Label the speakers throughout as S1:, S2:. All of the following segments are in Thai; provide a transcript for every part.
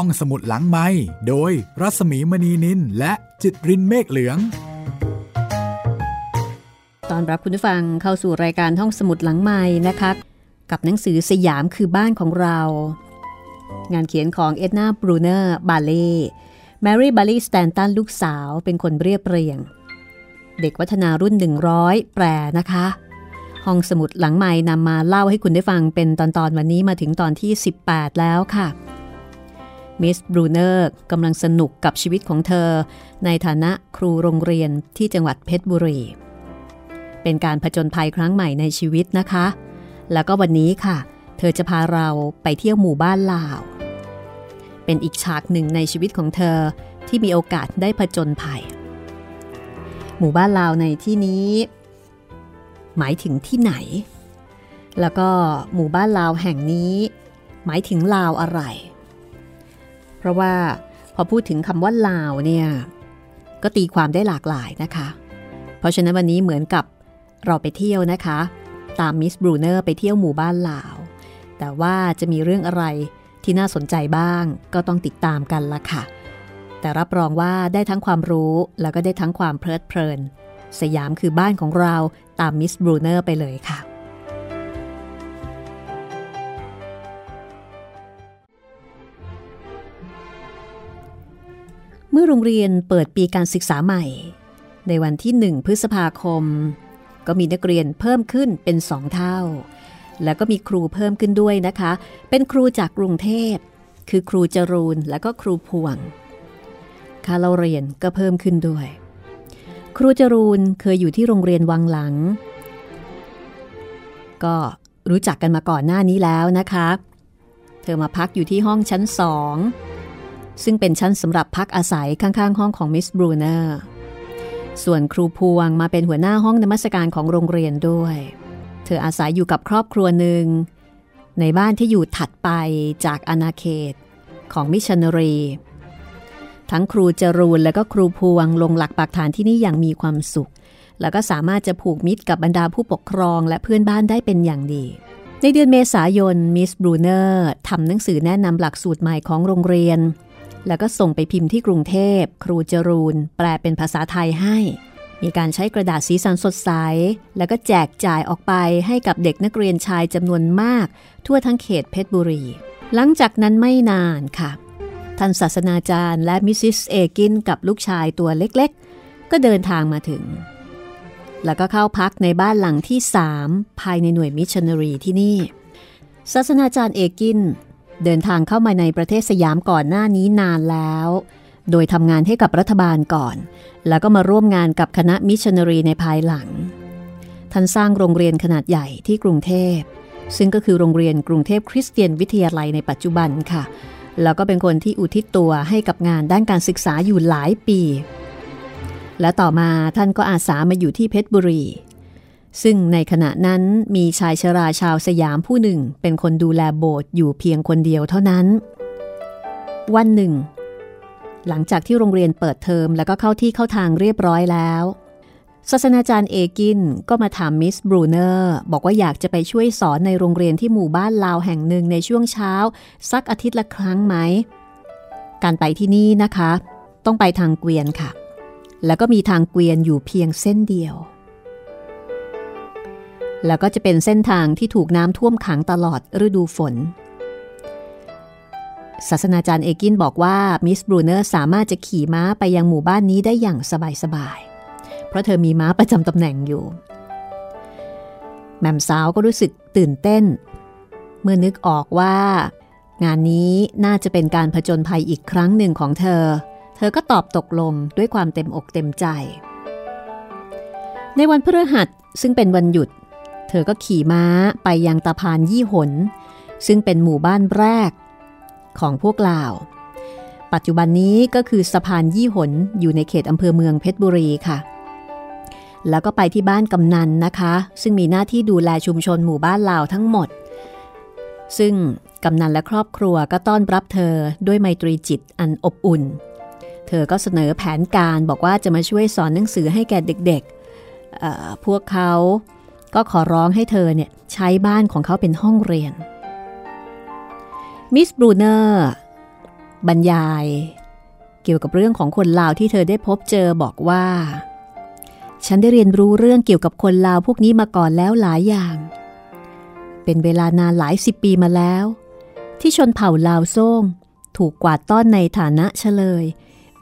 S1: ห้องสมุดหลังไม้โดยรัศมีมณีนินและจิตรินเมฆเหลือง
S2: ต้อนรับคุณผู้ฟังเข้าสู่รายการห้องสมุดหลังไมค์นะคะกับหนังสือสยามคือบ้านของเรา งานเขียนของเอ็ดนาบรูเนอร์บาเล่แมรี่บาลีสแตนตันลูกสาวเป็นคนเรียบเรียง เด็กวัฒนารุ่น 100 แปลนะคะ ห้องสมุดหลังไมค์นำมาเล่าให้คุณได้ฟังเป็นตอนตอนวันนี้มาถึงตอนที่ 18 แล้วค่ะ มิสบรูเนอร์กำลังสนุกกับชีวิตของเธอ ในฐานะครูโรงเรียนที่จังหวัดเพชรบุรี เป็นการผจญภัยครั้งใหม่ในชีวิตนะคะ แล้วก็วันนี้ค่ะ เธอจะพาเราไปเที่ยวหมู่บ้านลาว เป็นอีกฉากหนึ่งในชีวิตของเธอที่มีโอกาสได้ผจญภัย หมู่บ้านลาวในที่นี้ หมายถึงที่ไหน แล้วก็หมู่บ้านลาวแห่งนี้ หมายถึงลาวอะไร ราะว่าพอพูดถึงคำว่าลาวเนี่ยก็ตีความได้หลากหลายนะคะ เพราะฉะนั้นวันนี้เหมือนกับเราไปเที่ยวนะคะ ตามมิสบรูเนอร์ไปเที่ยวหมู่บ้านลาว แต่ว่าจะมีเรื่องอะไรที่น่าสนใจบ้างก็ต้องติดตามกันละค่ะ แต่รับรองว่าได้ทั้งความรู้แล้วก็ได้ทั้งความเพลิดเพลิน สยามคือบ้านของเราตามมิสบรูเนอร์ไปเลยค่ะ มื่อโรงเรียนเปิดปีการศึกษาใหม่ ในวันที่ 1 พฤษภาคม ก็มีนักเรียนเพิ่มขึ้นเป็นสองเท่า แล้วก็มีครูเพิ่มขึ้นด้วยนะคะ เป็นครูจากกรุงเทพ คือครูจรูนและก็ครูพวงค่าเล่าเรียนก็เพิ่มขึ้นด้วย ครูจรูนเคยอยู่ที่โรงเรียนวังหลัง ก็รู้จักกันมาก่อนหน้านี้แล้วนะคะ เธอมาพักอยู่ที่ห้องชั้นสอง ซึ่งเป็นชั้นสำหรับพักอาศัยข้างๆ ห้องของมิสบรูเนอร์ส่วนครูพวงมาเป็นหัวหน้าห้องนมัสการของโรงเรียนด้วย เธออาศัยอยู่กับครอบครัวหนึ่ง ในบ้านที่อยู่ถัดไปจากอาณาเขตของมิชชันนารี ทั้งครูจรูนและก็ครูพวงลงหลักปักฐานที่นี่อย่างมีความสุข แล้วก็สามารถจะผูกมิตรกับบรรดาผู้ปกครองและเพื่อนบ้านได้เป็นอย่างดี ในเดือนเมษายนมิสบรูเนอร์ทำหนังสือแนะนำหลักสูตรใหม่ของโรงเรียน แล้วก็ส่งไปพิมพ์ที่กรุงเทพ ครูจรูน แปลเป็นภาษาไทยให้ มีการใช้กระดาษสีสันสดใส แล้วก็แจกจ่ายออกไปให้กับเด็กนักเรียนชายจำนวนมาก ทั่วทั้งเขตเพชรบุรี หลังจากนั้นไม่นานค่ะ ท่านศาสนาจารย์และมิสซิสเอกินกับลูกชายตัวเล็กๆ ก็เดินทางมาถึง แล้วก็เข้าพักในบ้านหลังที่สามภายในหน่วยมิชชันนารีที่นี่ ศาสนาจารย์เอกิน เดินทางเข้ามาในประเทศสยามก่อนหน้านี้นานแล้ว โดยทำงานให้กับรัฐบาลก่อน แล้วก็มาร่วมงานกับคณะมิชชันนารีในภายหลัง ท่านสร้างโรงเรียนขนาดใหญ่ที่กรุงเทพ ซึ่งก็คือโรงเรียนกรุงเทพคริสเตียนวิทยาลัยในปัจจุบันค่ะ แล้วก็เป็นคนที่อุทิศตัวให้กับงานด้านการศึกษาอยู่หลายปี และต่อมาท่านก็อาสามาอยู่ที่เพชรบุรี ซึ่งในขณะนั้นมีชายชราชาวสยามผู้หนึ่งเป็นคนดูแลโบสถ์อยู่เพียงคนเดียวเท่านั้น วันหนึ่ง หลังจากที่โรงเรียนเปิดเทอมแล้วก็เข้าที่เข้าทางเรียบร้อยแล้วศาสนาจารย์เอกินก็มาถามมิสบรูเนอร์บอกว่าอยากจะไปช่วยสอนในโรงเรียนที่หมู่บ้านลาวแห่งหนึ่งในช่วงเช้า สักอาทิตย์ละครั้งไหม การไปที่นี่นะคะ ต้องไปทางเกวียนค่ะ แล้วก็มีทางเกวียนอยู่เพียงเส้นเดียว แล้วก็จะเป็นเส้นทางที่ถูกน้ำท่วมขังตลอดฤดูฝน ศาสนาจารย์เอกินบอกว่ามิสบรูเนอร์สามารถจะขี่ม้าไปยังหมู่บ้านนี้ได้อย่างสบายๆ เพราะเธอมีม้าประจำตำแหน่งอยู่ แม่มสาวก็รู้สึกตื่นเต้น เมื่อนึกออกว่า งานนี้น่าจะเป็นการผจญภัยอีกครั้งหนึ่งของเธอ เธอก็ตอบตกลงด้วยความเต็มอกเต็มใจ ในวันพฤหัสซึ่งเป็นวันหยุด เธอก็ขี่ม้าไปยังตาพานยี่หน ซึ่งเป็นหมู่บ้านแรกของพวกลาว ปัจจุบันนี้ก็คือสะพานยี่หนอยู่ในเขตอำเภอเมืองเพชรบุรีค่ะ แล้วก็ไปที่บ้านกำนันนะคะ ซึ่งมีหน้าที่ดูแลชุมชนหมู่บ้านลาวทั้งหมด ซึ่งกำนันและครอบครัวก็ต้อนรับเธอด้วยไมตรีจิตอันอบอุ่น เธอก็เสนอแผนการบอกว่าจะมาช่วยสอนหนังสือให้แก่เด็กๆพวกเขา ก็ขอร้องให้เธอเนี่ยใช้บ้านของเขาเป็นห้องเรียน มิสบรูเนอร์บรรยาย เกี่ยวกับเรื่องของคนลาวที่เธอได้พบเจอบอกว่า ฉันได้เรียนรู้เรื่องเกี่ยวกับคนลาวพวกนี้มาก่อนแล้วหลายอย่าง เป็นเวลานานหลายสิบปีมาแล้ว ที่ชนเผ่าลาวโซ่งถูกกวาดต้อนในฐานะเฉลย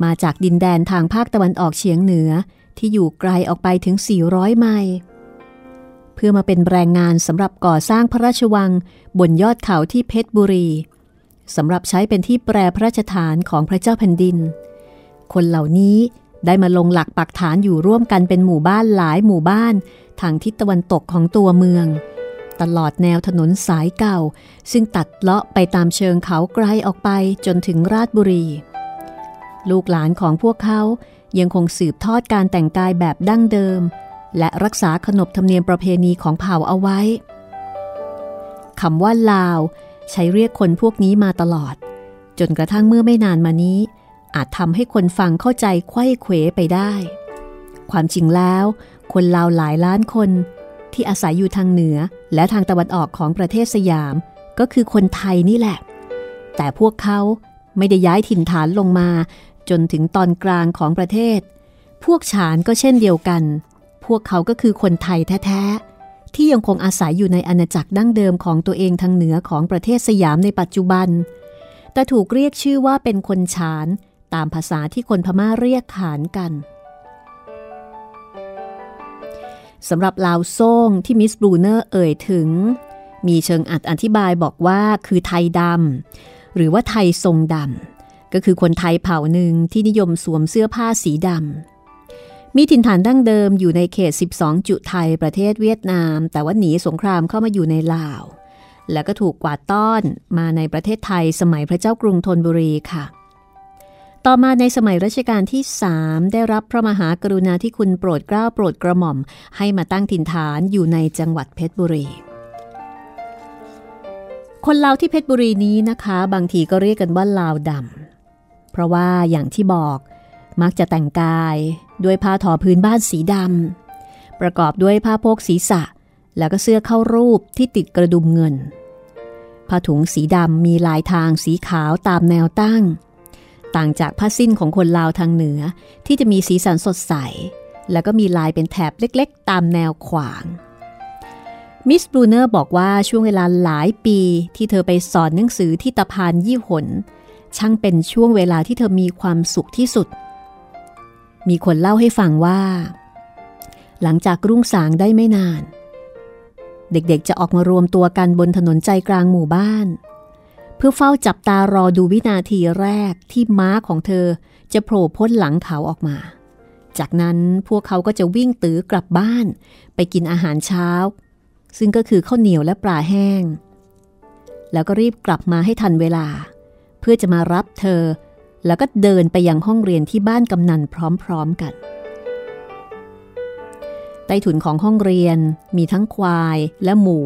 S2: มาจากดินแดนทางภาคตะวันออกเฉียงเหนือที่อยู่ไกลออกไปถึง 400 ไมล์ เพื่อมาเป็นแรงงานสำหรับก่อสร้างพระราชวังบนยอดเขาที่เพชรบุรีสำหรับใช้เป็นที่แปรพระราชฐานของพระเจ้าแผ่นดิน คนเหล่านี้ได้มาลงหลักปักฐานอยู่ร่วมกันเป็นหมู่บ้านหลายหมู่บ้าน ทางทิศตะวันตกของตัวเมือง ตลอดแนวถนนสายเก่า ซึ่งตัดเลาะไปตามเชิงเขาไกลออกไปจนถึงราชบุรี ลูกหลานของพวกเขายังคงสืบทอดการแต่งกายแบบดั้งเดิม และรักษาขนบธรรมเนียมประเพณีของเผ่าเอาไว้คำว่าลาว ใช้เรียกคนพวกนี้มาตลอด จนกระทั่งเมื่อไม่นานมานี้ อาจทำให้คนฟังเข้าใจไข้เขวไปได้ ความจริงแล้ว คนลาวหลายล้านคน ที่อาศัยอยู่ทางเหนือและทางตะวันออกของประเทศสยาม ก็คือคนไทยนี่แหละ แต่พวกเขาไม่ได้ย้ายถิ่นฐานลงมา จนถึงตอนกลางของประเทศ พวกฉานก็เช่นเดียวกัน พวกเขาก็คือคนไทยแท้ๆ ที่ยังคงอาศัยอยู่ในอาณาจักรดั้งเดิมของตัวเองทางเหนือของประเทศสยามในปัจจุบัน แต่ถูกเรียกชื่อว่าเป็นคนฉานตามภาษาที่คนพม่าเรียกขานกันสำหรับลาวโซ่งที่มิสบรูเนอร์เอ่ยถึง มีเชิงอัดอธิบายบอกว่าคือไทยดำหรือว่าไทยทรงดำก็คือคนไทยเผ่าหนึ่งที่นิยมสวมเสื้อผ้าสีดำ มีถิ่นฐานดั้งเดิมอยู่ในเขต 12 จุไทยประเทศเวียดนาม แต่ว่าหนีสงครามเข้ามาอยู่ในลาว แล้วก็ถูกกวาดต้อนมาในประเทศไทยสมัยพระเจ้ากรุงธนบุรีค่ะ ต่อมาในสมัยรัชกาลที่สามได้รับพระมหากรุณาธิคุณโปรดเกล้าโปรดกระหม่อม ให้มาตั้งถิ่นฐานอยู่ในจังหวัดเพชรบุรีคนลาวที่เพชรบุรีนี้นะคะ บางทีก็เรียกกันว่าลาวดำเพราะว่าอย่างที่บอก มักจะแต่งกายด้วยผ้าทอพื้นบ้านสีดำประกอบด้วยผ้าโพกศีรษะ แล้วก็เสื้อเข้ารูปที่ติดกระดุมเงิน ผ้าถุงสีดำมีลายทางสีขาวตามแนวตั้ง ต่างจากผ้าสิ้นของคนลาวทางเหนือที่จะมีสีสันสดใส แล้วก็มีลายเป็นแถบเล็กๆ ตามแนวขวางมิสบรูเนอร์บอกว่าช่วงเวลาหลายปีที่เธอไปสอนหนังสือที่ตะพานยี่หนช่างเป็นช่วงเวลาที่เธอมีความสุขที่สุด มีคนเล่าให้ฟังว่า หลังจากรุ่งสางได้ไม่นาน เด็กๆจะออกมารวมตัวกันบนถนนใจกลางหมู่บ้าน เพื่อเฝ้าจับตารอดูวินาทีแรกที่ม้าของเธอจะโผล่พ้นหลังเขาออกมา จากนั้นพวกเขาก็จะวิ่งตื้อกลับบ้าน ไปกินอาหารเช้า ซึ่งก็คือข้าวเหนียวและปลาแห้ง แล้วก็รีบกลับมาให้ทันเวลา เพื่อจะมารับเธอ แล้วก็เดินไปยังห้องเรียนที่บ้านกำนันพร้อมๆกัน ใต้ถุนของห้องเรียนมีทั้งควายและหมู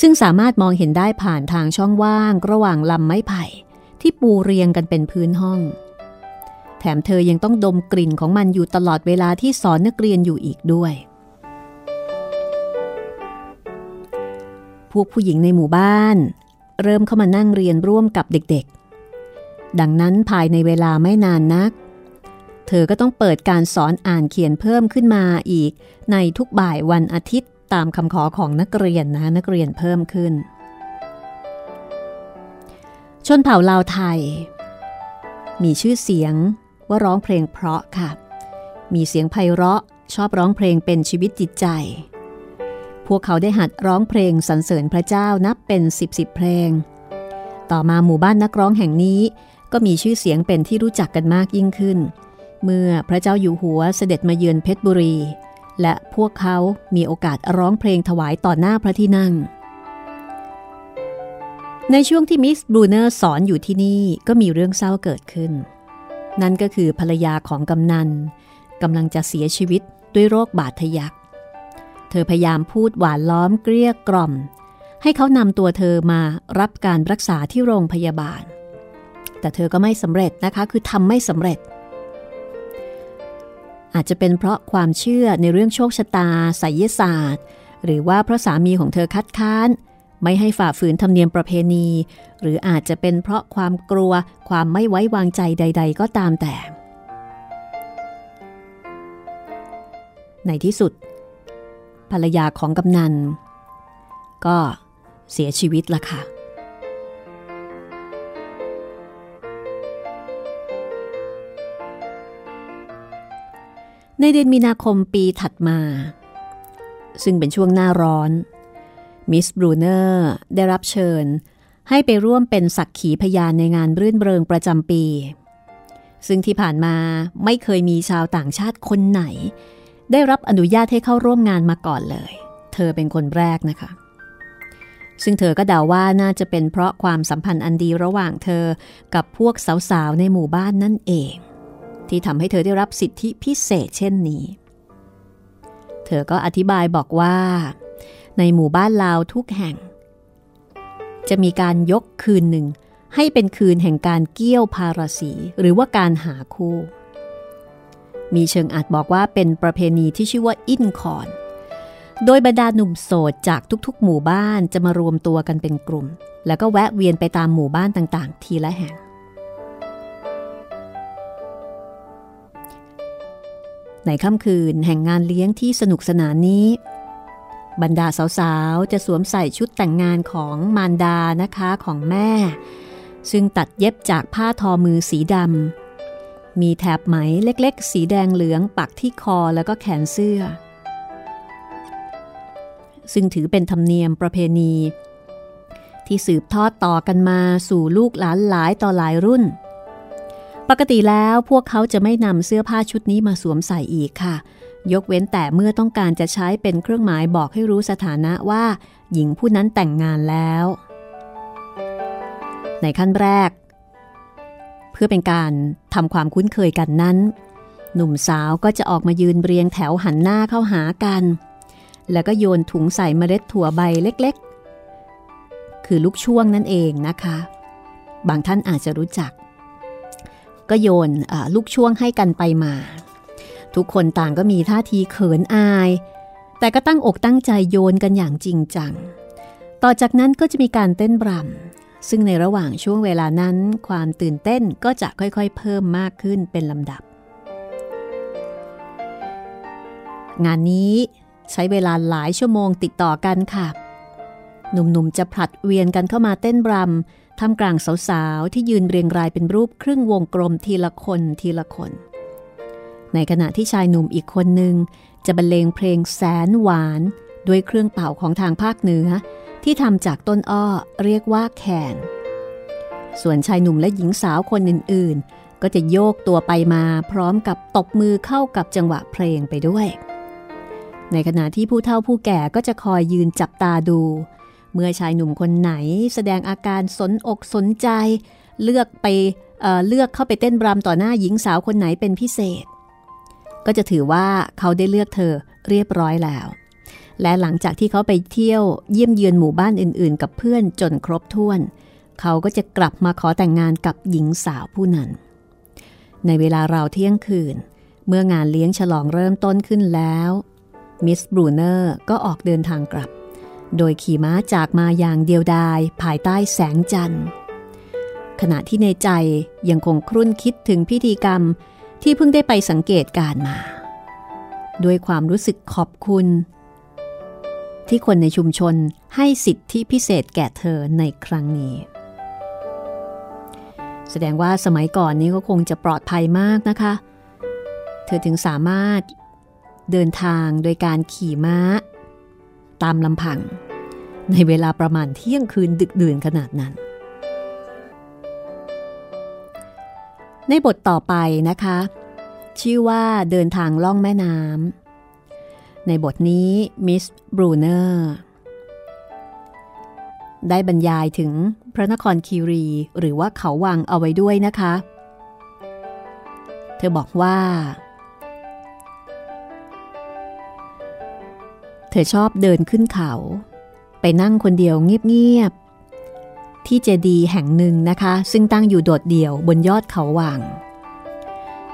S2: ซึ่งสามารถมองเห็นได้ผ่านทางช่องว่างระหว่างลำไม้ไผ่ ที่ปูเรียงกันเป็นพื้นห้อง แถมเธอยังต้องดมกลิ่นของมันอยู่ตลอดเวลาที่สอนนักเรียนอยู่อีกด้วยพวกผู้หญิงในหมู่บ้าน เริ่มเข้ามานั่งเรียนร่วมกับเด็ก ดังนั้นภายในเวลาไม่นานนัก เธอก็ต้องเปิดการสอนอ่านเขียนเพิ่มขึ้นมาอีก ในทุกบ่ายวันอาทิตย์ตามคำขอของนักเรียนนะนักเรียนเพิ่มขึ้น ชนเผ่าลาวไทย มีชื่อเสียงว่าร้องเพลงเพราะค่ะ มีเสียงไพเราะชอบร้องเพลงเป็นชีวิตจิตใจ พวกเขาได้หัดร้องเพลงสรรเสริญพระเจ้านับเป็นสิบสิบเพลง ต่อมาหมู่บ้านนักร้องแห่งนี้ ก็มีชื่อเสียงเป็นที่รู้จักกันมากยิ่งขึ้น เมื่อพระเจ้าอยู่หัวเสด็จมาเยือนเพชรบุรี และพวกเขามีโอกาสร้องเพลงถวายต่อหน้าพระที่นั่ง ในช่วงที่มิสบรูเนอร์สอนอยู่ที่นี่ก็มีเรื่องเศร้าเกิดขึ้น นั่นก็คือภรรยาของกำนันกำลังจะเสียชีวิตด้วยโรคบาดทะยัก เธอพยายามพูดหวานล้อมเกลี้ยกล่อม ให้เขานำตัวเธอมารับการรักษาที่โรงพยาบาล แต่เธอก็ไม่สำเร็จนะคะ คือทำไม่สำเร็จ อาจจะเป็นเพราะความเชื่อในเรื่องโชคชะตาไสยศาสตร์ หรือว่าเพราะสามีของเธอคัดค้าน ไม่ให้ฝ่าฝืนธรรมเนียมประเพณี หรืออาจจะเป็นเพราะความกลัวความไม่ไว้วางใจใด ๆ ก็ตามแต่ ในที่สุด ภรรยาของกำนัน ก็เสียชีวิตละค่ะ ในเดือนมีนาคมปีถัดมา ซึ่งเป็นช่วงหน้าร้อน มิสบรูเนอร์ได้รับเชิญ ให้ไปร่วมเป็นสักขีพยานในงานรื่นเริงประจำปี ซึ่งที่ผ่านมาไม่เคยมีชาวต่างชาติคนไหน ได้รับอนุญาตให้เข้าร่วมงานมาก่อนเลย เธอเป็นคนแรกนะคะ ซึ่งเธอก็เดาว่าน่าจะเป็นเพราะความสัมพันธ์อันดีระหว่างเธอกับพวกสาวๆในหมู่บ้านนั่นเอง ที่ทำให้เธอได้รับสิทธิพิเศษเช่นนี้ เธอก็อธิบายบอกว่า ในหมู่บ้านลาวทุกแห่ง จะมีการยกคืนหนึ่ง ให้เป็นคืนแห่งการเกี้ยวพาราสีหรือว่าการหาคู่ มีเชิงอาจบอกว่าเป็นประเพณีที่ชื่อว่าอินคอนโดยบรรดาหนุ่มโสดจากทุกๆ หมู่บ้านจะมารวมตัวกันเป็นกลุ่ม แล้วก็แวะเวียนไปตามหมู่บ้านต่างๆ ทีละแห่ง ในค่ำคืนแห่งงานเลี้ยงที่สนุกสนานนี้ บรรดาสาวๆ จะสวมใส่ชุดแต่งงานของมารดานะคะของแม่ ซึ่งตัดเย็บจากผ้าทอมือสีดำมีแถบไหมเล็กๆ สีแดงเหลืองปักที่คอแล้วก็แขนเสื้อ ซึ่งถือเป็นธรรมเนียมประเพณี ที่สืบทอดต่อกันมาสู่ลูกหลานหลายต่อหลายรุ่น ปกติแล้วพวกเขาจะไม่นำเสื้อผ้าชุดนี้มาสวมใส่อีกค่ะ ยกเว้นแต่เมื่อต้องการจะใช้เป็นเครื่องหมายบอกให้รู้สถานะว่า หญิงผู้นั้นแต่งงานแล้ว ในขั้นแรก เพื่อเป็นการทำความคุ้นเคยกันนั้น หนุ่มสาวก็จะออกมายืนเรียงแถวหันหน้าเข้าหากัน แล้วก็โยนถุงใส่เมล็ดถั่วใบเล็กๆ คือลูกช่วงนั่นเองนะคะ บางท่านอาจจะรู้จัก ก็โยนลูกช่วงให้กันไปมา ทุกคนต่างก็มีท่าทีเขินอาย แต่ก็ตั้งอกตั้งใจโยนกันอย่างจริงจัง ต่อจากนั้นก็จะมีการเต้นบรำซึ่งในระหว่างช่วงเวลานั้นความตื่นเต้นก็จะค่อยๆ เพิ่มมากขึ้นเป็นลำดับ งานนี้ใช้เวลาหลายชั่วโมงติดต่อกันค่ะ หนุ่มๆจะผลัดเวียนกันเข้ามาเต้นบรำ ทำกลางสาวๆ ที่ยืนเรียงรายเป็นรูปครึ่งวงกลมทีละคนทีละคน ในขณะที่ชายหนุ่มอีกคนหนึ่งจะบรรเลงเพลงแสนหวาน ด้วยเครื่องเป่าของทางภาคเหนือ ที่ทำจากต้นอ้อเรียกว่าแคนส่วนชายหนุ่มและหญิงสาวคนอื่นๆ ก็จะโยกตัวไปมาพร้อมกับตบมือเข้ากับจังหวะเพลงไปด้วย ในขณะที่ผู้เฒ่าผู้แก่ก็จะคอยยืนจับตาดู เมื่อชายหนุ่มคนไหนแสดงอาการสนอกสนใจ เลือกไปเเลือกเข้าไปเต้นรำต่อหน้าหญิงสาวคนไหนเป็นพิเศษ ก็จะถือว่าเขาได้เลือกเธอเรียบร้อยแล้ว และหลังจากที่เขาไปเที่ยวเยี่ยมเยือนหมู่บ้านอื่นๆ กับเพื่อนจนครบถ้วน เขาก็จะกลับมาขอแต่งงานกับหญิงสาวผู้นั้น ในเวลาราวเที่ยงคืน เมื่องานเลี้ยงฉลองเริ่มต้นขึ้นแล้วมิสบรูเนอร์ก็ออกเดินทางกลับ โดยขี่ม้าจากมาอย่างเดียวดายภายใต้แสงจันทร์ ขณะที่ในใจยังคงครุ่นคิดถึงพิธีกรรมที่เพิ่งได้ไปสังเกตการมา ด้วยความรู้สึกขอบคุณ ที่คนในชุมชนให้สิทธิพิเศษแก่เธอในครั้งนี้ แสดงว่าสมัยก่อนนี้ก็คงจะปลอดภัยมากนะคะ เธอถึงสามารถเดินทางโดยการขี่ม้า ตามลำพัง ในเวลาประมาณเที่ยงคืนดึกดื่นขนาดนั้น ในบทต่อไปนะคะ ชื่อว่าเดินทางล่องแม่น้ำในบทนี้มิสบรูเนอร์ได้บรรยายถึงพระนครคีรีหรือว่าเขาวังเอาไว้ด้วยนะคะ เธอบอกว่า ธอชอบเดินขึ้นเขา ไปนั่งคนเดียวเงียบๆ ที่เจดีแห่งหนึ่งนะคะ ซึ่งตั้งอยู่โดดเดี่ยวบนยอดเขาว่าง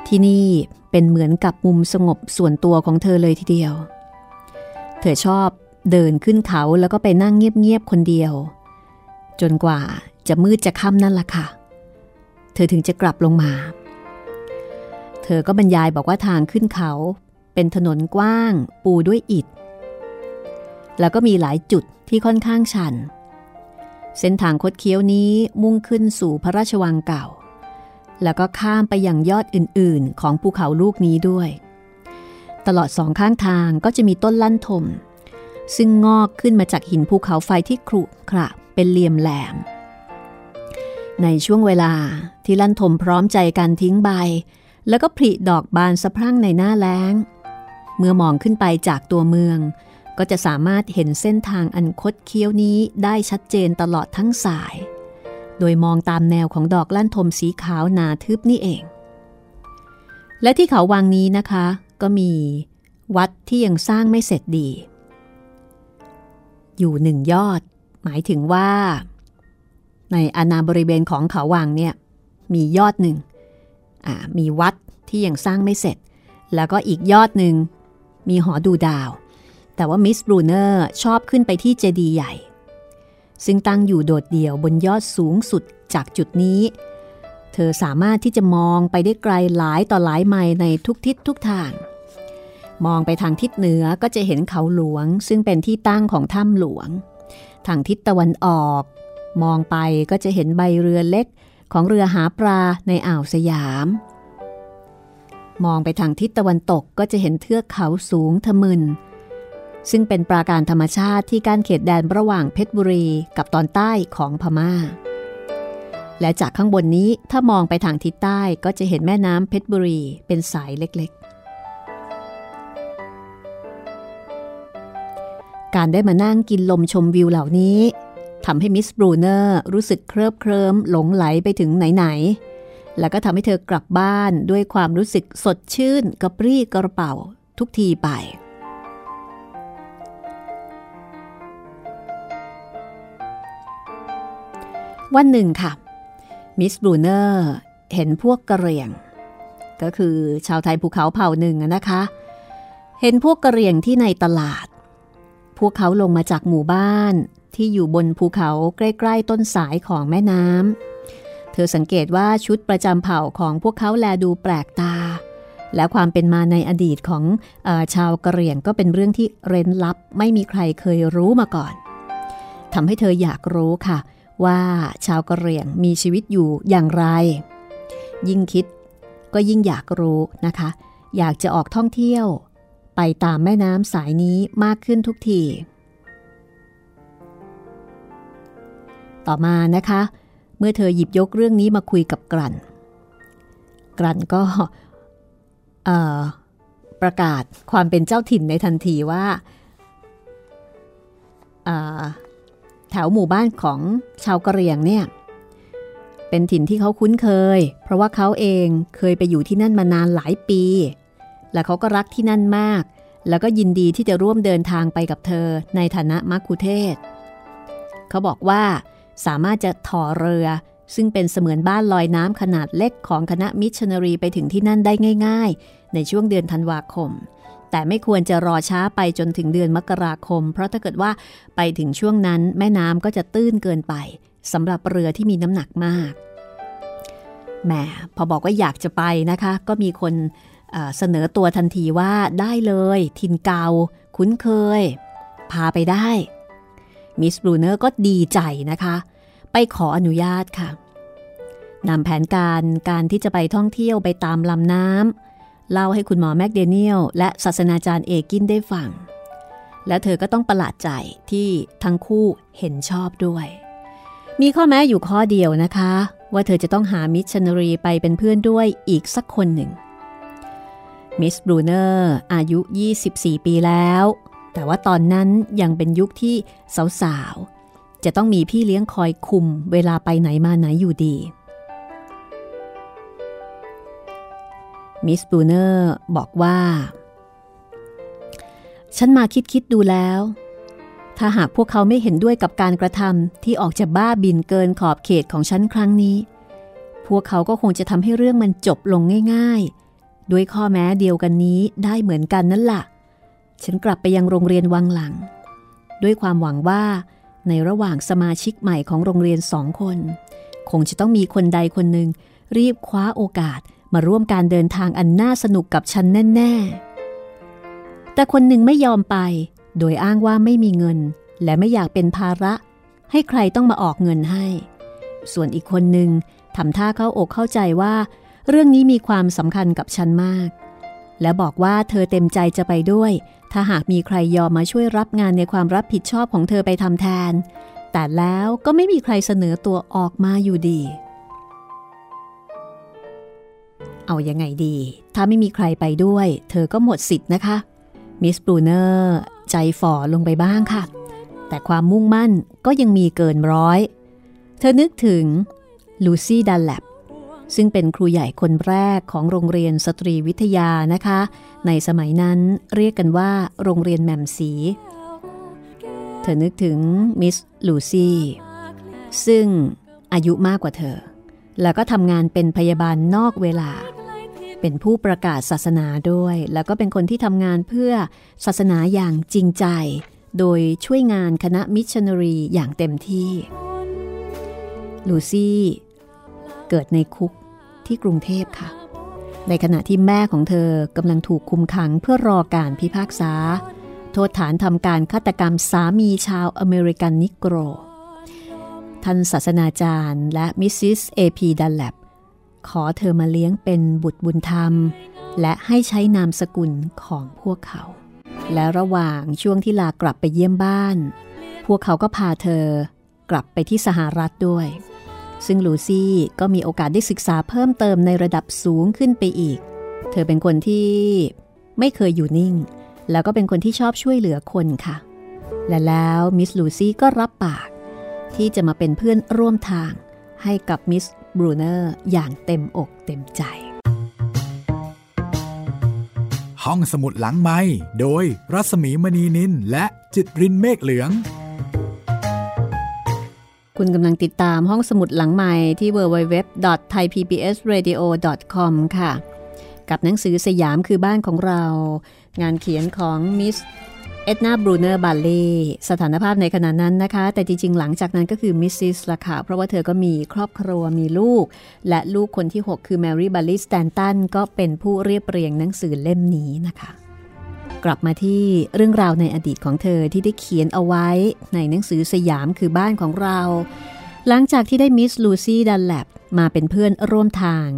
S2: ที่นี่เป็นเหมือนกับมุมสงบส่วนตัวของเธอเลยทีเดียว เธอชอบเดินขึ้นเขาแล้วก็ไปนั่งเงียบๆ คนเดียว จนกว่าจะมืดจะค่ำนั่นละค่ะ เธอถึงจะกลับลงมา เธอก็บรรยายบอกว่าทางขึ้นเขา เป็นถนนกว้าง ปูด้วยอิฐ แล้วก็มีหลายจุดที่ค่อนข้างชัน เส้นทางคดเคี้ยวนี้มุ่งขึ้นสู่พระราชวังเก่า แล้วก็ข้ามไปยังยอดอื่นๆ ของภูเขาลูกนี้ด้วย ตลอดสองข้างทางก็จะมีต้นลั่นทม ซึ่งงอกขึ้นมาจากหินภูเขาไฟที่ครุขระเป็นเหลี่ยมแหลม ในช่วงเวลาที่ลั่นทมพร้อมใจกันทิ้งใบ แล้วก็ผลิดอกบานสะพรั่งในหน้าแล้ง เมื่อมองขึ้นไปจากตัวเมือง ก็จะสามารถเห็นเส้นทางอันคดเคี้ยวนี้ได้ชัดเจนตลอดทั้งสาย โดยมองตามแนวของดอกลั่นทมสีขาวหนาทึบนี่เอง และที่เขาวังนี้นะคะ ก็มีวัดที่ยังสร้างไม่เสร็จดี อยู่หนึ่งยอด หมายถึงว่า ในอาณาบริเวณของเขาวังเนี่ยมียอดหนึ่งมีวัดที่ยังสร้างไม่เสร็จ แล้วก็อีกยอดหนึ่งมีหอดูดาว แต่ว่ามิสบรูเนอร์ชอบขึ้นไปที่เจดีย์ใหญ่ ซึ่งตั้งอยู่โดดเดี่ยวบนยอดสูงสุดจากจุดนี้ เธอสามารถที่จะมองไปได้ไกลหลายต่อหลายไมล์ในทุกทิศทุกทาง มองไปทางทิศเหนือก็จะเห็นเขาหลวง ซึ่งเป็นที่ตั้งของถ้ำหลวง ทางทิศตะวันออก มองไปก็จะเห็นใบเรือเล็กของเรือหาปลาในอ่าวสยาม มองไปทางทิศตะวันตกก็จะเห็นเทือกเขาสูงทะมึน ซึ่งเป็นปราการธรรมชาติที่กั้นเขตแดนระหว่างเพชรบุรีกับตอนใต้ของพมา่า และจากข้างบนนี้ถ้ามองไปทางทิศใต้ก็จะเห็นแม่น้ำเพชรบุรีเป็นสายเล็กๆ การได้มานั่งกินลมชมวิวเหล่านี้ทำให้มิสบรูเนอร์รู้สึกเคลิบเคลิ้มหลงไหลไปถึงไหนๆ แล้วก็ทำให้เธอกลับบ้านด้วยความรู้สึกสดชื่นกระปรี้กระเป๋าทุกทีไป วันหนึ่งค่ะ มิสบรูเนอร์เห็นพวกกระเรียง ก็คือชาวไทยภูเขาเผ่าหนึ่งนะคะ เห็นพวกกระเรียงที่ในตลาด พวกเขาลงมาจากหมู่บ้านที่อยู่บนภูเขาใกล้ๆต้นสายของแม่น้ำ เธอสังเกตว่าชุดประจำเผ่าของพวกเขาแลดูแปลกตา และความเป็นมาในอดีตของอชาวกะเหรี่ยงก็เป็นเรื่องที่เร้นลับ ไม่มีใครเคยรู้มาก่อนทำให้เธออยากรู้ค่ะ ว่าชาวกะเหรี่ยงมีชีวิตอยู่อย่างไร ยิ่งคิดก็ยิ่งอยากรู้นะคะ อยากจะออกท่องเที่ยว ไปตามแม่น้ำสายนี้มากขึ้นทุกที ต่อมานะคะ เมื่อเธอหยิบยกเรื่องนี้มาคุยกับกลั่น กลั่นก็ประกาศความเป็นเจ้าถิ่นในทันทีว่า แถวหมู่บ้านของชาวกะเหรี่ยงเนี่ยเป็นถิ่นที่เขาคุ้นเคย เพราะว่าเขาเองเคยไปอยู่ที่นั่นมานานหลายปี และเขาก็รักที่นั่นมาก แล้วก็ยินดีที่จะร่วมเดินทางไปกับเธอในฐานะมักคุเทศ เขาบอกว่าสามารถจะถ่อเรือ ซึ่งเป็นเสมือนบ้านลอยน้ำขนาดเล็กของคณะมิชชันนารีไปถึงที่นั่นได้ง่าย ๆ ในช่วงเดือนธันวาคม แต่ไม่ควรจะรอช้าไปจนถึงเดือนมกราคม เพราะถ้าเกิดว่าไปถึงช่วงนั้นแม่น้ำก็จะตื้นเกินไปสำหรับเรือที่มีน้ำหนักมากแหมพอบอกว่าอยากจะไปนะคะ ก็มีคนเสนอตัวทันทีว่าได้เลย ทินเกาคุ้นเคย พาไปได้ มิสบรูเนอร์ก็ดีใจนะคะ ไปขออนุญาตค่ะนำแผนการการที่จะไปท่องเที่ยวไปตามลำน้ำ เล่าให้คุณหมอแมกเดเนียลและศาสนาจารย์เอกินได้ฟัง และเธอก็ต้องประหลาดใจที่ทั้งคู่เห็นชอบด้วย มีข้อแม้อยู่ข้อเดียวนะคะ ว่าเธอจะต้องหามิชชันนารีไปเป็นเพื่อนด้วยอีกสักคนหนึ่ง มิสบรูเนอร์อายุ 24 ปีแล้ว แต่ว่าตอนนั้นยังเป็นยุคที่สาวๆ จะต้องมีพี่เลี้ยงคอยคุมเวลาไปไหนมาไหนอยู่ดี มิสบูเนอร์บอกว่า ฉันมาคิดคิดดูแล้ว ถ้าหากพวกเขาไม่เห็นด้วยกับการกระทำที่ออกจะบ้าบินเกินขอบเขตของฉันครั้งนี้ พวกเขาก็คงจะทำให้เรื่องมันจบลงง่าย ๆ ด้วยข้อแม้เดียวกันนี้ได้เหมือนกันนั่นละ่ะ ฉันกลับไปยังโรงเรียนวังหลัง ด้วยความหวังว่าในระหว่างสมาชิกใหม่ของโรงเรียนสองคน คงจะต้องมีคนใดคนหนึ่งรีบคว้าโอกาส มาร่วมการเดินทางอันน่าสนุกกับฉันแน่ ๆ แต่คนหนึ่งไม่ยอมไป โดยอ้างว่าไม่มีเงิน และไม่อยากเป็นภาระ ให้ใครต้องมาออกเงินให้ ส่วนอีกคนหนึ่งทำท่าเข้าอกเข้าใจว่า เรื่องนี้มีความสำคัญกับฉันมาก และบอกว่าเธอเต็มใจจะไปด้วย ถ้าหากมีใครยอมมาช่วยรับงานในความรับผิดชอบของเธอไปทำแทน แต่แล้วก็ไม่มีใครเสนอตัวออกมาอยู่ดี เอายังไงดี ถ้าไม่มีใครไปด้วย เธอก็หมดสิทธิ์นะคะ มิสบรูเนอร์ใจฝ่อลงไปบ้างค่ะ แต่ความมุ่งมั่นก็ยังมีเกินร้อย เธอนึกถึงลูซี่ดันแลบซึ่งเป็นครูใหญ่คนแรกของโรงเรียนสตรีวิทยานะคะ ในสมัยนั้นเรียกกันว่าโรงเรียนแมมสี เธอนึกถึงมิสลูซี่ซึ่งอายุมากกว่าเธอ แล้วก็ทำงานเป็นพยาบาลนอกเวลา เป็นผู้ประกาศศาสนาด้วย แล้วก็เป็นคนที่ทำงานเพื่อศาสนาอย่างจริงใจ โดยช่วยงานคณะมิชชันนารีอย่างเต็มที่ ลูซี่เกิดในคุกที่กรุงเทพค่ะ ในขณะที่แม่ของเธอกำลังถูกคุมขังเพื่อรอการพิพากษา โทษฐานทำการฆาตกรรมสามีชาวอเมริกันนิโกร ท่านศาสนาจารย์และมิสซิสเอพีดันแลบขอเธอมาเลี้ยงเป็นบุตรบุญธรรม และให้ใช้นามสกุลของพวกเขา และระหว่างช่วงที่ลากลับไปเยี่ยมบ้าน พวกเขาก็พาเธอกลับไปที่สหรัฐด้วย ซึ่งลูซี่ก็มีโอกาสได้ศึกษาเพิ่มเติมในระดับสูงขึ้นไปอีก เธอเป็นคนที่ไม่เคยอยู่นิ่ง แล้วก็เป็นคนที่ชอบช่วยเหลือคนค่ะ และแล้วมิสลูซี่ก็รับปาก ที่จะมาเป็นเพื่อนร่วมทางให้กับมิสบรูเนอร์อย่างเต็มอกเต็มใจ
S1: ห้องสมุดหลังไมค์โดยรัศมีมณีนินและจิตรินเมฆเหลือง
S2: คุณกำลังติดตามห้องสมุดหลังไมค์ที่ www.thaipbsradio.com ค่ะ กับหนังสือสยามคือบ้านของเรา งานเขียนของมิส เอ็ดนาบรูเนอร์บาเล่สถานภาพในขณะนั้นนะคะ แต่จริงๆ หลังจากนั้นก็คือมิสซิสละค่ะ เพราะว่าเธอก็มีครอบครัวมีลูก และลูกคนที่ 6 คือแมรี่บาลีสแตนตันก็เป็นผู้เรียบเรียงหนังสือเล่มนี้นะคะ กลับมาที่เรื่องราวในอดีตของเธอที่ได้เขียนเอาไว้ในหนังสือสยามคือบ้านของเรา หลังจากที่ได้มิสลูซี่ดันแลบมาเป็นเพื่อนร่วมทาง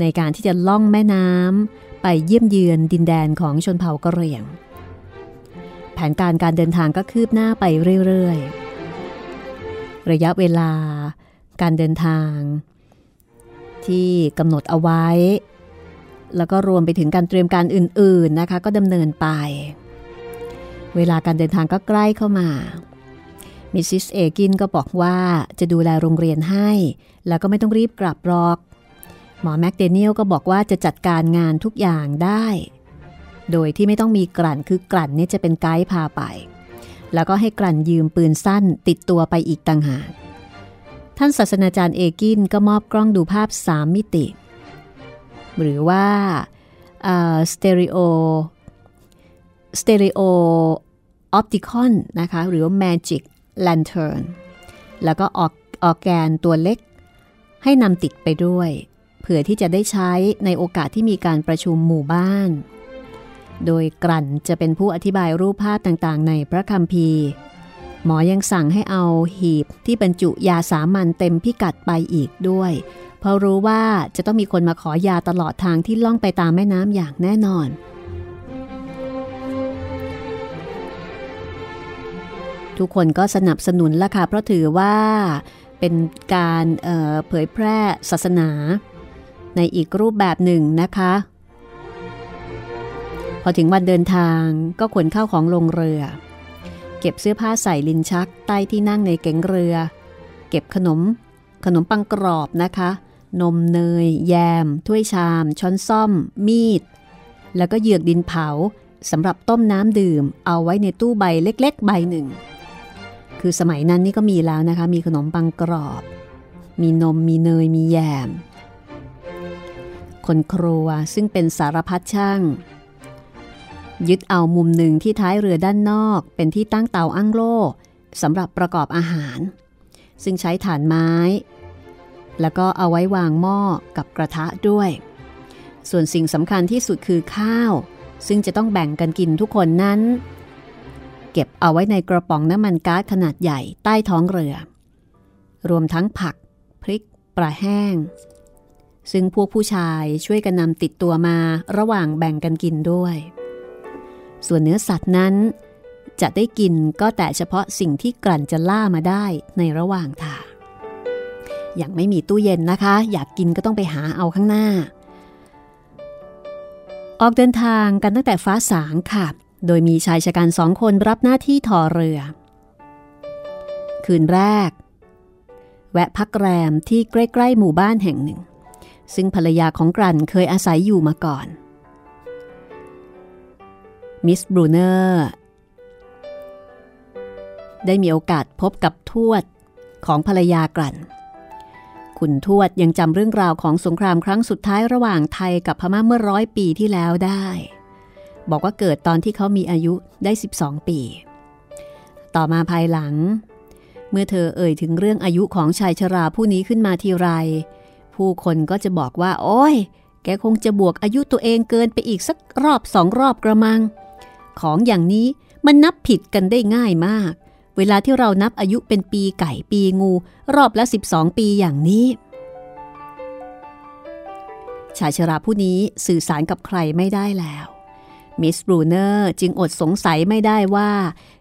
S2: ในการที่จะล่องแม่น้ำไปเยี่ยมเยือนดินแดนของชนเผ่ากะเหรี่ยง แผนการการเดินทางก็คืบหน้าไปเรื่อยๆ ระยะเวลา การเดินทาง ที่กำหนดเอาไว้ แล้วก็รวมไปถึงการเตรียมการอื่นๆนะคะ ก็ดำเนินไป เวลาการเดินทางก็ใกล้เข้ามามิสซิสเอกินก็บอกว่าจะดูแลโรงเรียนให้ แล้วก็ไม่ต้องรีบกลับรอก หมอแมคเดเนียลก็บอกว่าจะจัดการงานทุกอย่างได้ โดยที่ไม่ต้องมีกลั่นคือกลั่นนี่จะเป็นไกด์พาไป แล้วก็ให้กลั่นยืมปืนสั้นติดตัวไปอีกต่างหากท่านศาสนาจารย์เอกินก็มอบกล้องดูภาพ 3 มิติ หรือว่าstereo stereopticon นะคะหรือว่า Magic Lantern แล้วก็ออร์ออร์แกนตัวเล็ก ให้นำติดไปด้วย เผื่อที่จะได้ใช้ในโอกาสที่มีการประชุมหมู่บ้าน โดยกลั่นจะเป็นผู้อธิบายรูปภาพต่างๆ ในพระคัมภีร์ หมอยังสั่งให้เอาหีบที่บรรจุยาสามัญเต็มพิกัดไปอีกด้วย เพราะรู้ว่าจะต้องมีคนมาขอยาตลอดทางที่ล่องไปตามแม่น้ำอย่างแน่นอน ทุกคนก็สนับสนุนละค่ะเพราะถือว่าเป็นการเเผยแพร่ศาสนา ในอีกรูปแบบหนึ่งนะคะ อถึงวันเดินทางก็ขนข้าวของลงเรือ เก็บเสื้อผ้าใส่ลินชักใต้ที่นั่งในเก๋งเรือ เก็บขนม ขนมปังกรอบนะคะ นมเนย แยม ถ้วยชาม ช้อนซ่อม มีด แล้วก็เหยือกดินเผาสำหรับต้มน้ำดื่ม เอาไว้ในตู้ใบเล็ก ๆ ใบหนึ่ง คือสมัยนั้นนี่ก็มีแล้วนะคะ มีขนมปังกรอบ มีนมมีเนยมีแยม คนครัวซึ่งเป็นสารพัดช่าง ยึดเอามุมหนึ่งที่ท้ายเรือด้านนอก เป็นที่ตั้งเตาอั้งโล่สำหรับประกอบอาหาร ซึ่งใช้ถ่านไม้ แล้วก็เอาไว้วางหม้อกับกระทะด้วย ส่วนสิ่งสำคัญที่สุดคือข้าว ซึ่งจะต้องแบ่งกันกินทุกคนนั้น เก็บเอาไว้ในกระป๋องน้ำมันก๊าซขนาดใหญ่ใต้ท้องเรือ รวมทั้งผัก พริก ปลาแห้ง ซึ่งพวกผู้ชายช่วยกันนำติดตัวมาระหว่างแบ่งกันกินด้วย ส่วนเนื้อสัตว์นั้น จะได้กินก็แต่เฉพาะสิ่งที่กลั่นจะล่ามาได้ในระหว่างทางอย่างไม่มีตู้เย็นนะคะ อยากกินก็ต้องไปหาเอาข้างหน้า ออกเดินทางกันตั้งแต่ฟ้าสางค่ะ โดยมีชายชะกันสองคนรับหน้าที่ถอเรือ คืนแรก แวะพักแรมที่ใกล้ ๆ หมู่บ้านแห่งหนึ่ง ซึ่งภรรยาของกรันเคยอาศัยอยู่มาก่อน มิสบรูเนอร์ได้มีโอกาสพบกับทวดของภรรยากลั่น คุณทวดยังจำเรื่องราวของสงครามครั้งสุดท้ายระหว่างไทยกับพม่าเมื่อร้อยปีที่แล้วได้ บอกว่าเกิดตอนที่เขามีอายุได้ 12 ปี ต่อมาภายหลัง เมื่อเธอเอ่ยถึงเรื่องอายุของชายชราผู้นี้ขึ้นมาทีไร ผู้คนก็จะบอกว่า โอ้ย แกคงจะบวกอายุตัวเองเกินไปอีกสักรอบสองรอบกระมัง ของอย่างนี้มันนับผิดกันได้ง่ายมาก เวลาที่เรานับอายุเป็นปีไก่ปีงู รอบละ 12 ปีอย่างนี้ ชายชราผู้นี้สื่อสารกับใครไม่ได้แล้ว มิสบรูเนอร์จึงอดสงสัยไม่ได้ว่า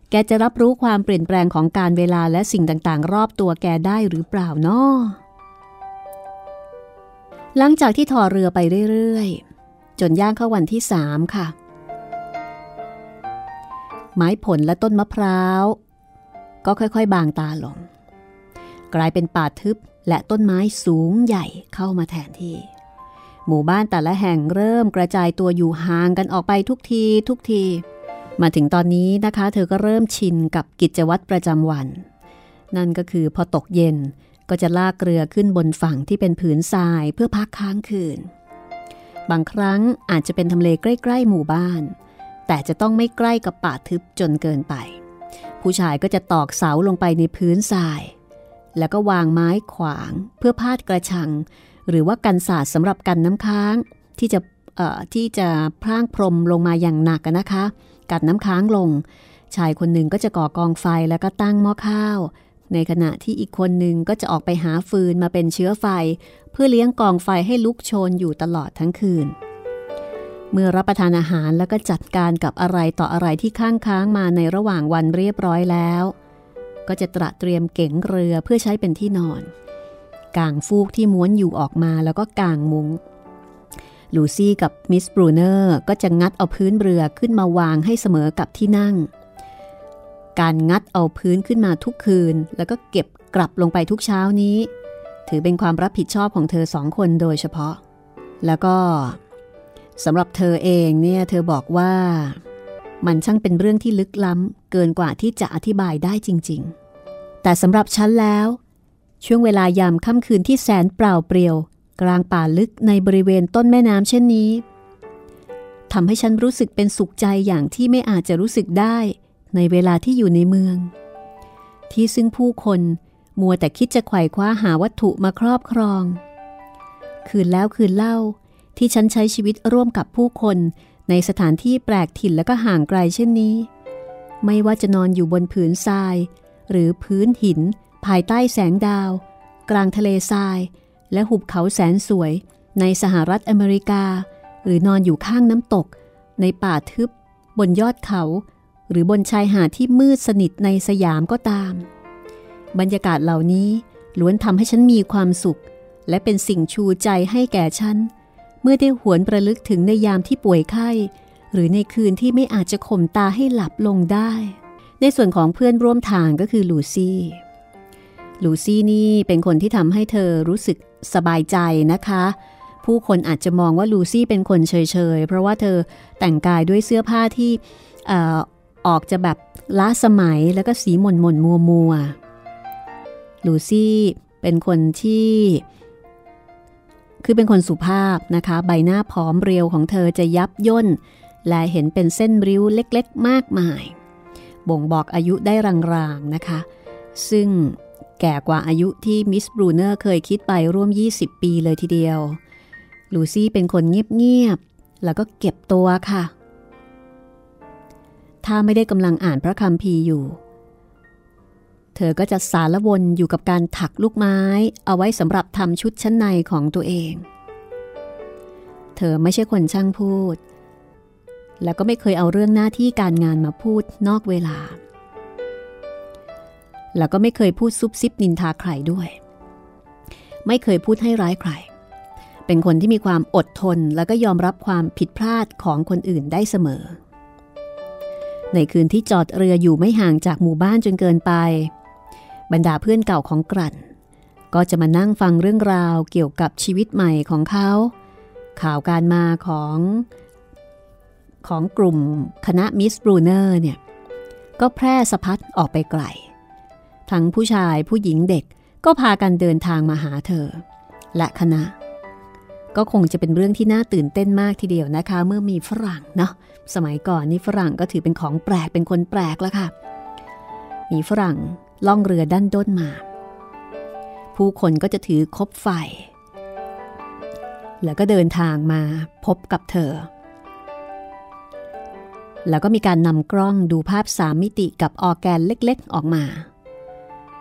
S2: แกจะรับรู้ความเปลี่ยนแปลงของการเวลาและสิ่งต่างๆ รอบตัวแกได้หรือเปล่านาะหลังจากที่ถอเรือไปเรื่อย ๆ จนย่างเข้าวันที่สามค่ะ ไม้ผลและต้นมะพร้าว ก็ค่อยๆ บางตาลง กลายเป็นป่าทึบและต้นไม้สูงใหญ่เข้ามาแทนที่ หมู่บ้านแต่ละแห่งเริ่มกระจายตัวอยู่ห่างกันออกไปทุกทีทุกที มาถึงตอนนี้นะคะ เธอก็เริ่มชินกับกิจวัตรประจำวัน นั่นก็คือพอตกเย็นก็จะลากเรือขึ้นบนฝั่งที่เป็นผืนทรายเพื่อพักค้างคืน บางครั้งอาจจะเป็นทำเลใกล้ ๆ หมู่บ้าน แต่จะต้องไม่ใกล้กับป่าทึบจนเกินไป ผู้ชายก็จะตอกเสาลงไปในพื้นทราย แล้วก็วางไม้ขวางเพื่อพาดกระชัง หรือว่ากันศาสตร์สำหรับกันน้ำค้างที่จะที่จะพร่างพรมลงมาอย่างหนักนะคะ กัดน้ำค้างลง ชายคนหนึ่งก็จะก่อกองไฟแล้วก็ตั้งหม้อข้าว ในขณะที่อีกคนหนึ่งก็จะออกไปหาฟืนมาเป็นเชื้อไฟ เพื่อเลี้ยงกองไฟให้ลุกโชนอยู่ตลอดทั้งคืน เมื่อรับประทานอาหารแล้วก็จัดการกับอะไรต่ออะไรที่ข้างค้างมาในระหว่างวันเรียบร้อยแล้ว ก็จะตระเตรียมเก๋งเรือเพื่อใช้เป็นที่นอน กางฟูกที่ม้วนอยู่ออกมาแล้วก็กางมุง้งลูซี่กับมิสบรูเนอร์ก็จะงัดเอาพื้นเรือขึ้นมาวางให้เสมอกับที่นั่ง การงัดเอาพื้นขึ้นมาทุกคืน แล้วก็เก็บกลับลงไปทุกเช้านี้ ถือเป็นความรับผิดชอบของเธอสองคนโดยเฉพาะ แล้วก็ สำหรับเธอเองเนี่ยเธอบอกว่า มันช่างเป็นเรื่องที่ลึกล้ำเกินกว่าที่จะอธิบายได้จริง ๆ แต่สำหรับฉันแล้ว ช่วงเวลายามค่ำคืนที่แสนเปล่าเปลี่ยว กลางป่าลึกในบริเวณต้นแม่น้ำเช่นนี้ทำให้ฉันรู้สึกเป็นสุขใจอย่างที่ไม่อาจจะรู้สึกได้ในเวลาที่อยู่ในเมือง ที่ซึ่งผู้คนมัวแต่คิดจะไขว่คว้าหาวัตถุมาครอบครอง คืนแล้วคืนเล่า ที่ฉันใช้ชีวิตร่วมกับผู้คนในสถานที่แปลกถิ่นและก็ห่างไกลเช่นนี้ ไม่ว่าจะนอนอยู่บนผืนทราย หรือพื้นหิน ภายใต้แสงดาว กลางทะเลทราย และหุบเขาแสนสวย ในสหรัฐอเมริกา หรือนอนอยู่ข้างน้ำตก ในป่าทึบ บนยอดเขา หรือบนชายหาดที่มืดสนิทในสยามก็ตาม บรรยากาศเหล่านี้ล้วนทำให้ฉันมีความสุข และเป็นสิ่งชูใจให้แก่ฉัน มื่อได้หวนประลึกถึงในยามที่ป่วยไข้ หรือในคืนที่ไม่อาจจะข่มตาให้หลับลงได้ ในส่วนของเพื่อนร่วมทางก็คือลูซี่ลูซี่นี่เป็นคนที่ทำให้เธอรู้สึกสบายใจนะคะ ผู้คนอาจจะมองว่าลูซี่เป็นคนเฉยๆ เพราะว่าเธอแต่งกายด้วยเสื้อผ้าที่ออกจะแบบล้าสมัยแล้วก็สีหม่นหม่นมัวมัวลูซี่เป็นคนที่ คือเป็นคนสุภาพนะคะ ใบหน้าผอมเรียวของเธอจะยับย่น และเห็นเป็นเส้นริ้วเล็กๆ มากมาย บ่งบอกอายุได้รางๆนะคะ ซึ่งแก่กว่าอายุที่มิสบรูเนอร์เคยคิดไปร่วม 20 ปีเลยทีเดียว ลูซี่เป็นคนเงียบๆ แล้วก็เก็บตัวค่ะ ถ้าไม่ได้กำลังอ่านพระคัมภีร์อยู่ เธอก็จะสารวนอยู่กับการถักลูกไม้ เอาไว้สำหรับทำชุดชั้นในของตัวเอง เธอไม่ใช่คนช่างพูด แล้วก็ไม่เคยเอาเรื่องหน้าที่การงานมาพูดนอกเวลา แล้วก็ไม่เคยพูดซุบซิบนินทาใครด้วย ไม่เคยพูดให้ร้ายใคร เป็นคนที่มีความอดทนแล้วก็ยอมรับความผิดพลาดของคนอื่นได้เสมอในคืนที่จอดเรืออยู่ไม่ห่างจากหมู่บ้านจนเกินไป บรรดาเพื่อนเก่าของกลั่น ก็จะมานั่งฟังเรื่องราวเกี่ยวกับชีวิตใหม่ของเขา ข่าวการมาของของกลุ่มคณะมิสบรูเนอร์เนี่ยก็แพร่สะพัดออกไปไกล ทั้งผู้ชายผู้หญิงเด็กก็พากันเดินทางมาหาเธอ และคณะ ก็คงจะเป็นเรื่องที่น่าตื่นเต้นมากทีเดียวนะคะ เมื่อมีฝรั่งเนาะสมัยก่อนนี่ฝรั่งก็ถือเป็นของแปลกเป็นคนแปลกแล้วค่ะ มีฝรั่ง ล่องเรือด้านด้นมา ผู้คนก็จะถือคบไฟ แล้วก็เดินทางมาพบกับเธอ แล้วก็มีการนำกล้องดูภาพสามมิติกับออแกนเล็กๆออกมา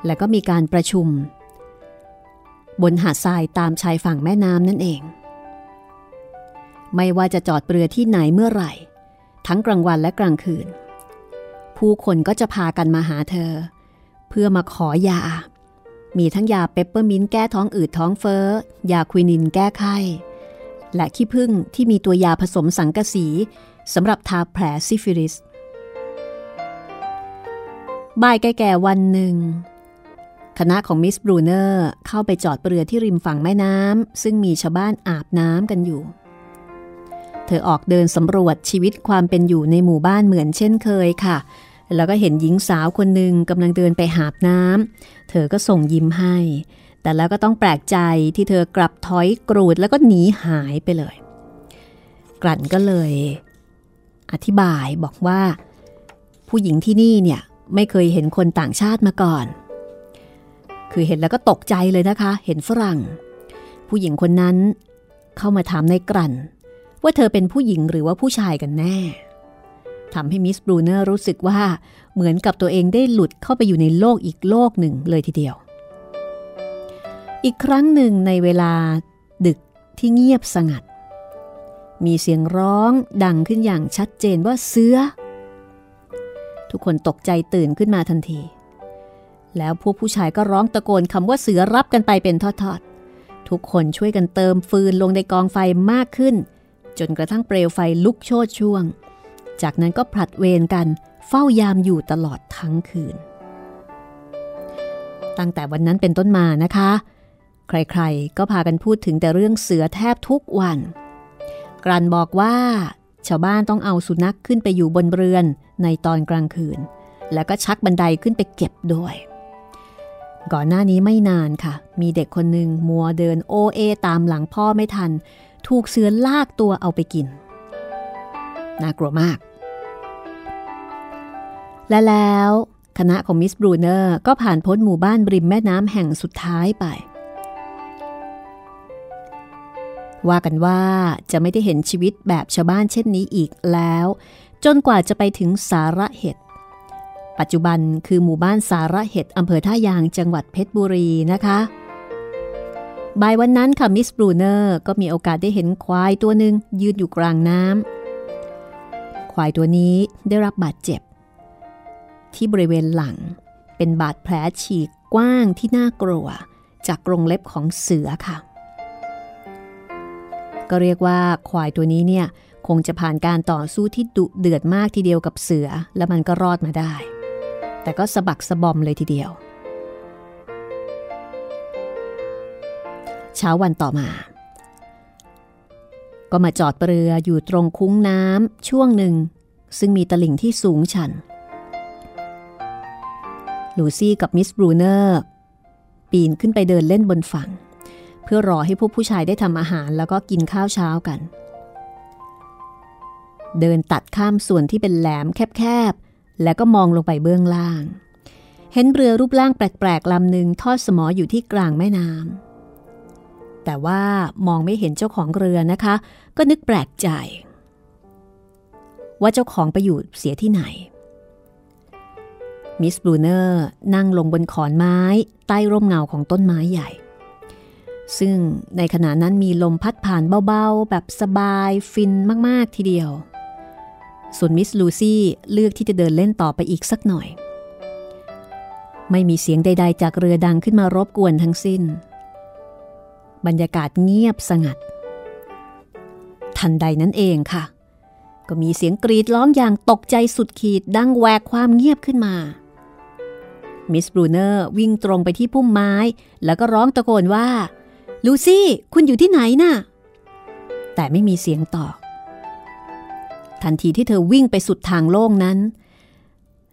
S2: และก็มีการประชุม บนหาดทรายตามชายฝั่งแม่น้ำนั่นเอง ไม่ว่าจะจอดเรือที่ไหนเมื่อไหร่ ทั้งกลางวันและกลางคืน ผู้คนก็จะพากันมาหาเธอ เพื่อมาขอยา มีทั้งยาเปปเปอร์มินต์แก้ท้องอืดท้องเฟ้อ ยาควินินแก้ไข้ และขี้ผึ้งที่มีตัวยาผสมสังกะสีสำหรับทาแผลซิฟิลิสบ่ายแก่ๆวันหนึ่ง คณะของมิสบรูเนอร์เข้าไปจอดเรือที่ริมฝั่งแม่น้ำซึ่งมีชาวบ้านอาบน้ำกันอยู่ เธอออกเดินสำรวจชีวิตความเป็นอยู่ในหมู่บ้านเหมือนเช่นเคยค่ะ แล้วก็เห็นหญิงสาวคนหนึ่งกำลังเดินไปหาบน้ำ เธอก็ส่งยิ้มให้ แต่แล้วก็ต้องแปลกใจที่เธอกลับถอยกรูดแล้วก็หนีหายไปเลย กลั่นก็เลย อธิบายบอกว่า ผู้หญิงที่นี่เนี่ยไม่เคยเห็นคนต่างชาติมาก่อน คือเห็นแล้วก็ตกใจเลยนะคะ เห็นฝรั่ง ผู้หญิงคนนั้นเข้ามาถามในกลั่น ว่าเธอเป็นผู้หญิงหรือว่าผู้ชายกันแน่ ทำให้มิสบรูเนอร์รู้สึกว่า เหมือนกับตัวเองได้หลุดเข้าไปอยู่ในโลกอีกโลกหนึ่งเลยทีเดียว อีกครั้งหนึ่งในเวลาดึกที่เงียบสงัด มีเสียงร้องดังขึ้นอย่างชัดเจนว่าเสือ ทุกคนตกใจตื่นขึ้นมาทันที แล้วพวกผู้ชายก็ร้องตะโกนคำว่าเสือรับกันไปเป็นทอดๆ ทุกคนช่วยกันเติมฟืนลงในกองไฟมากขึ้นจนกระทั่งเปลวไฟลุกโชดช่วง จากนั้นก็ผลัดเวรกันเฝ้ายามอยู่ตลอดทั้งคืน ตั้งแต่วันนั้นเป็นต้นมานะคะ ใครๆก็พากันพูดถึงแต่เรื่องเสือแทบทุกวัน กรันบอกว่า ชาวบ้านต้องเอาสุนัขขึ้นไปอยู่บนเรือนในตอนกลางคืน แล้วก็ชักบันไดขึ้นไปเก็บด้วย ก่อนหน้านี้ไม่นานค่ะ มีเด็กคนหนึ่งมัวเดินโอเอตามหลังพ่อไม่ทัน ถูกเสือลากตัวเอาไปกิน น่ากลัวมาก และแล้วคณะของมิสบรูเนอร์ก็ผ่านพ้นหมู่บ้านริมแม่น้ำแห่งสุดท้ายไป ว่ากันว่าจะไม่ได้เห็นชีวิตแบบชาวบ้านเช่นนี้อีกแล้ว จนกว่าจะไปถึงสาระเหตุปัจจุบันคือหมู่บ้านสาระเห็ดอำเภอท่ายางจังหวัดเพชรบุรีนะคะบ่ายวันนั้นค่ะมิสบรูเนอร์ก็มีโอกาสได้เห็นควายตัวหนึ่งยืนอยู่กลางน้ำ ควายตัวนี้ได้รับบาดเจ็บ ที่บริเวณหลังเป็นบาดแผลฉีกกว้างที่น่ากลัว จากกรงเล็บของเสือค่ะ ก็เรียกว่าควายตัวนี้เนี่ยคงจะผ่านการต่อสู้ที่ดุเดือดมากทีเดียวกับเสือ แล้วมันก็รอดมาได้ แต่ก็สะบักสะบอมเลยทีเดียว เช้าวันต่อมา ก็มาจอดเรืออยู่ตรงคุ้งน้ำช่วงหนึ่ง ซึ่งมีตลิ่งที่สูงชัน ลูซี่กับมิสบรูเนอร์ปีนขึ้นไปเดินเล่นบนฝั่ง เพื่อรอให้พวกผู้ชายได้ทำอาหารแล้วก็กินข้าวเช้ากัน เดินตัดข้ามส่วนที่เป็นแหลมแคบๆ แล้วก็มองลงไปเบื้องล่าง เห็นเรือรูปร่างแปลกๆลำหนึ่งทอดสมออยู่ที่กลางแม่น้ำแต่ว่ามองไม่เห็นเจ้าของเรือนะคะ ก็นึกแปลกใจ ว่าเจ้าของไปอยู่เสียที่ไหน มิสบรูเนอร์นั่งลงบนขอนไม้ใต้ร่มเงาของต้นไม้ใหญ่ ซึ่งในขณะนั้นมีลมพัดผ่านเบาๆ แบบสบายฟินมากๆทีเดียว ส่วนมิสลูซี่เลือกที่จะเดินเล่นต่อไปอีกสักหน่อย ไม่มีเสียงใด ๆ จากเรือดังขึ้นมารบกวนทั้งสิ้น บรรยากาศเงียบสงัดทันใดนั้นเองค่ะ ก็มีเสียงกรีดร้องอย่างตกใจสุดขีดดังแหวกความเงียบขึ้นมา มิสบรูเนอร์วิ่งตรงไปที่พุ่มไม้ แล้วก็ร้องตะโกนว่า ลูซี่ คุณอยู่ที่ไหนนะ่ะ แต่ไม่มีเสียงตอบ ทันทีที่เธอวิ่งไปสุดทางโล่งนั้น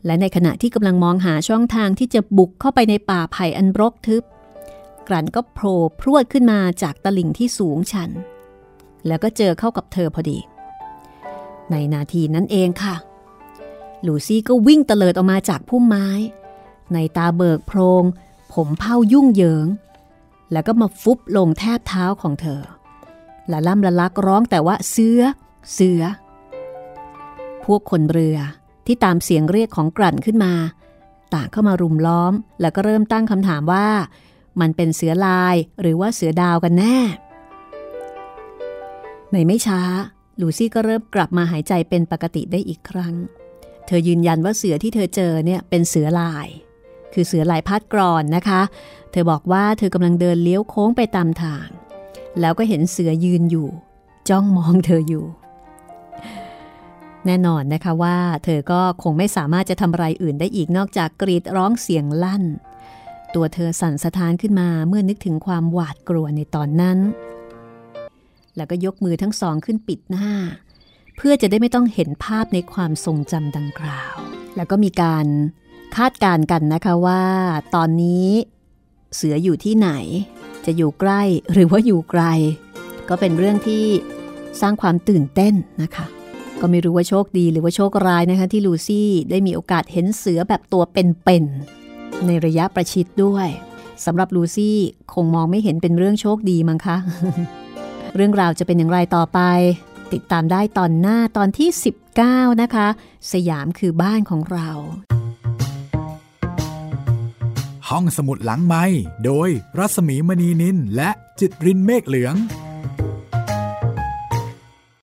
S2: และในขณะที่กำลังมองหาช่องทางที่จะบุกเข้าไปในป่าไผ่อันรกทึบกลันก็โผล่พรวดขึ้นมาจากตลิ่งที่สูงชัน แล้วก็เจอเข้ากับเธอพอดี ในนาทีนั้นเองค่ะ ลูซี่ก็วิ่งเตลิดออกมาจากพุ่มไม้ ในตาเบิกโพรง ผมเผายุ่งเหยิง แล้วก็มาฟุบลงแทบเท้าของเธอละล่ำละลักร้องแต่ว่าเสือ เสือ พวกคนเรือที่ตามเสียงเรียกของกลั่นขึ้นมา ต่างเข้ามารุมล้อม แล้วก็เริ่มตั้งคำถามว่า มันเป็นเสือลายหรือว่าเสือดาวกันแน่ ในไม่ช้า ลูซี่ก็เริ่มกลับมาหายใจเป็นปกติได้อีกครั้ง เธอยืนยันว่าเสือที่เธอเจอเนี่ยเป็นเสือลาย คือเสือลายพัดกรอนนะคะ เธอบอกว่าเธอกำลังเดินเลี้ยวโค้งไปตามทาง แล้วก็เห็นเสือยืนอยู่ จ้องมองเธออยู่ แน่นอนนะคะว่า เธอก็คงไม่สามารถจะทำอะไรอื่นได้อีกนอกจากกรีดร้องเสียงลั่น ตัวเธอสั่นสะท้านขึ้นมาเมื่อนึกถึงความหวาดกลัวในตอนนั้น แล้วก็ยกมือทั้งสองขึ้นปิดหน้า เพื่อจะได้ไม่ต้องเห็นภาพในความทรงจำดังกล่าว แล้วก็มีการคาดการกันนะคะว่า ตอนนี้เสืออยู่ที่ไหน จะอยู่ใกล้หรือว่าอยู่ไกล ก็เป็นเรื่องที่สร้างความตื่นเต้นนะคะ ก็ไม่รู้ว่าโชคดีหรือว่าโชคร้ายนะคะที่ลูซี่ได้มีโอกาสเห็นเสือแบบตัวเป็นๆในระยะประชิดด้วยสำหรับลูซี่คงมองไม่เห็นเป็นเรื่องโชคดีมั้งคะ เรื่องราวจะเป็นอย่างไรต่อไป ติดตามได้ตอนหน้าตอนที่ 19 นะคะ สยามคือบ้านของเรา
S1: ห้องสมุดหลังไม้โดยรัสมีมณีนินและจิตรินเมฆเหลือง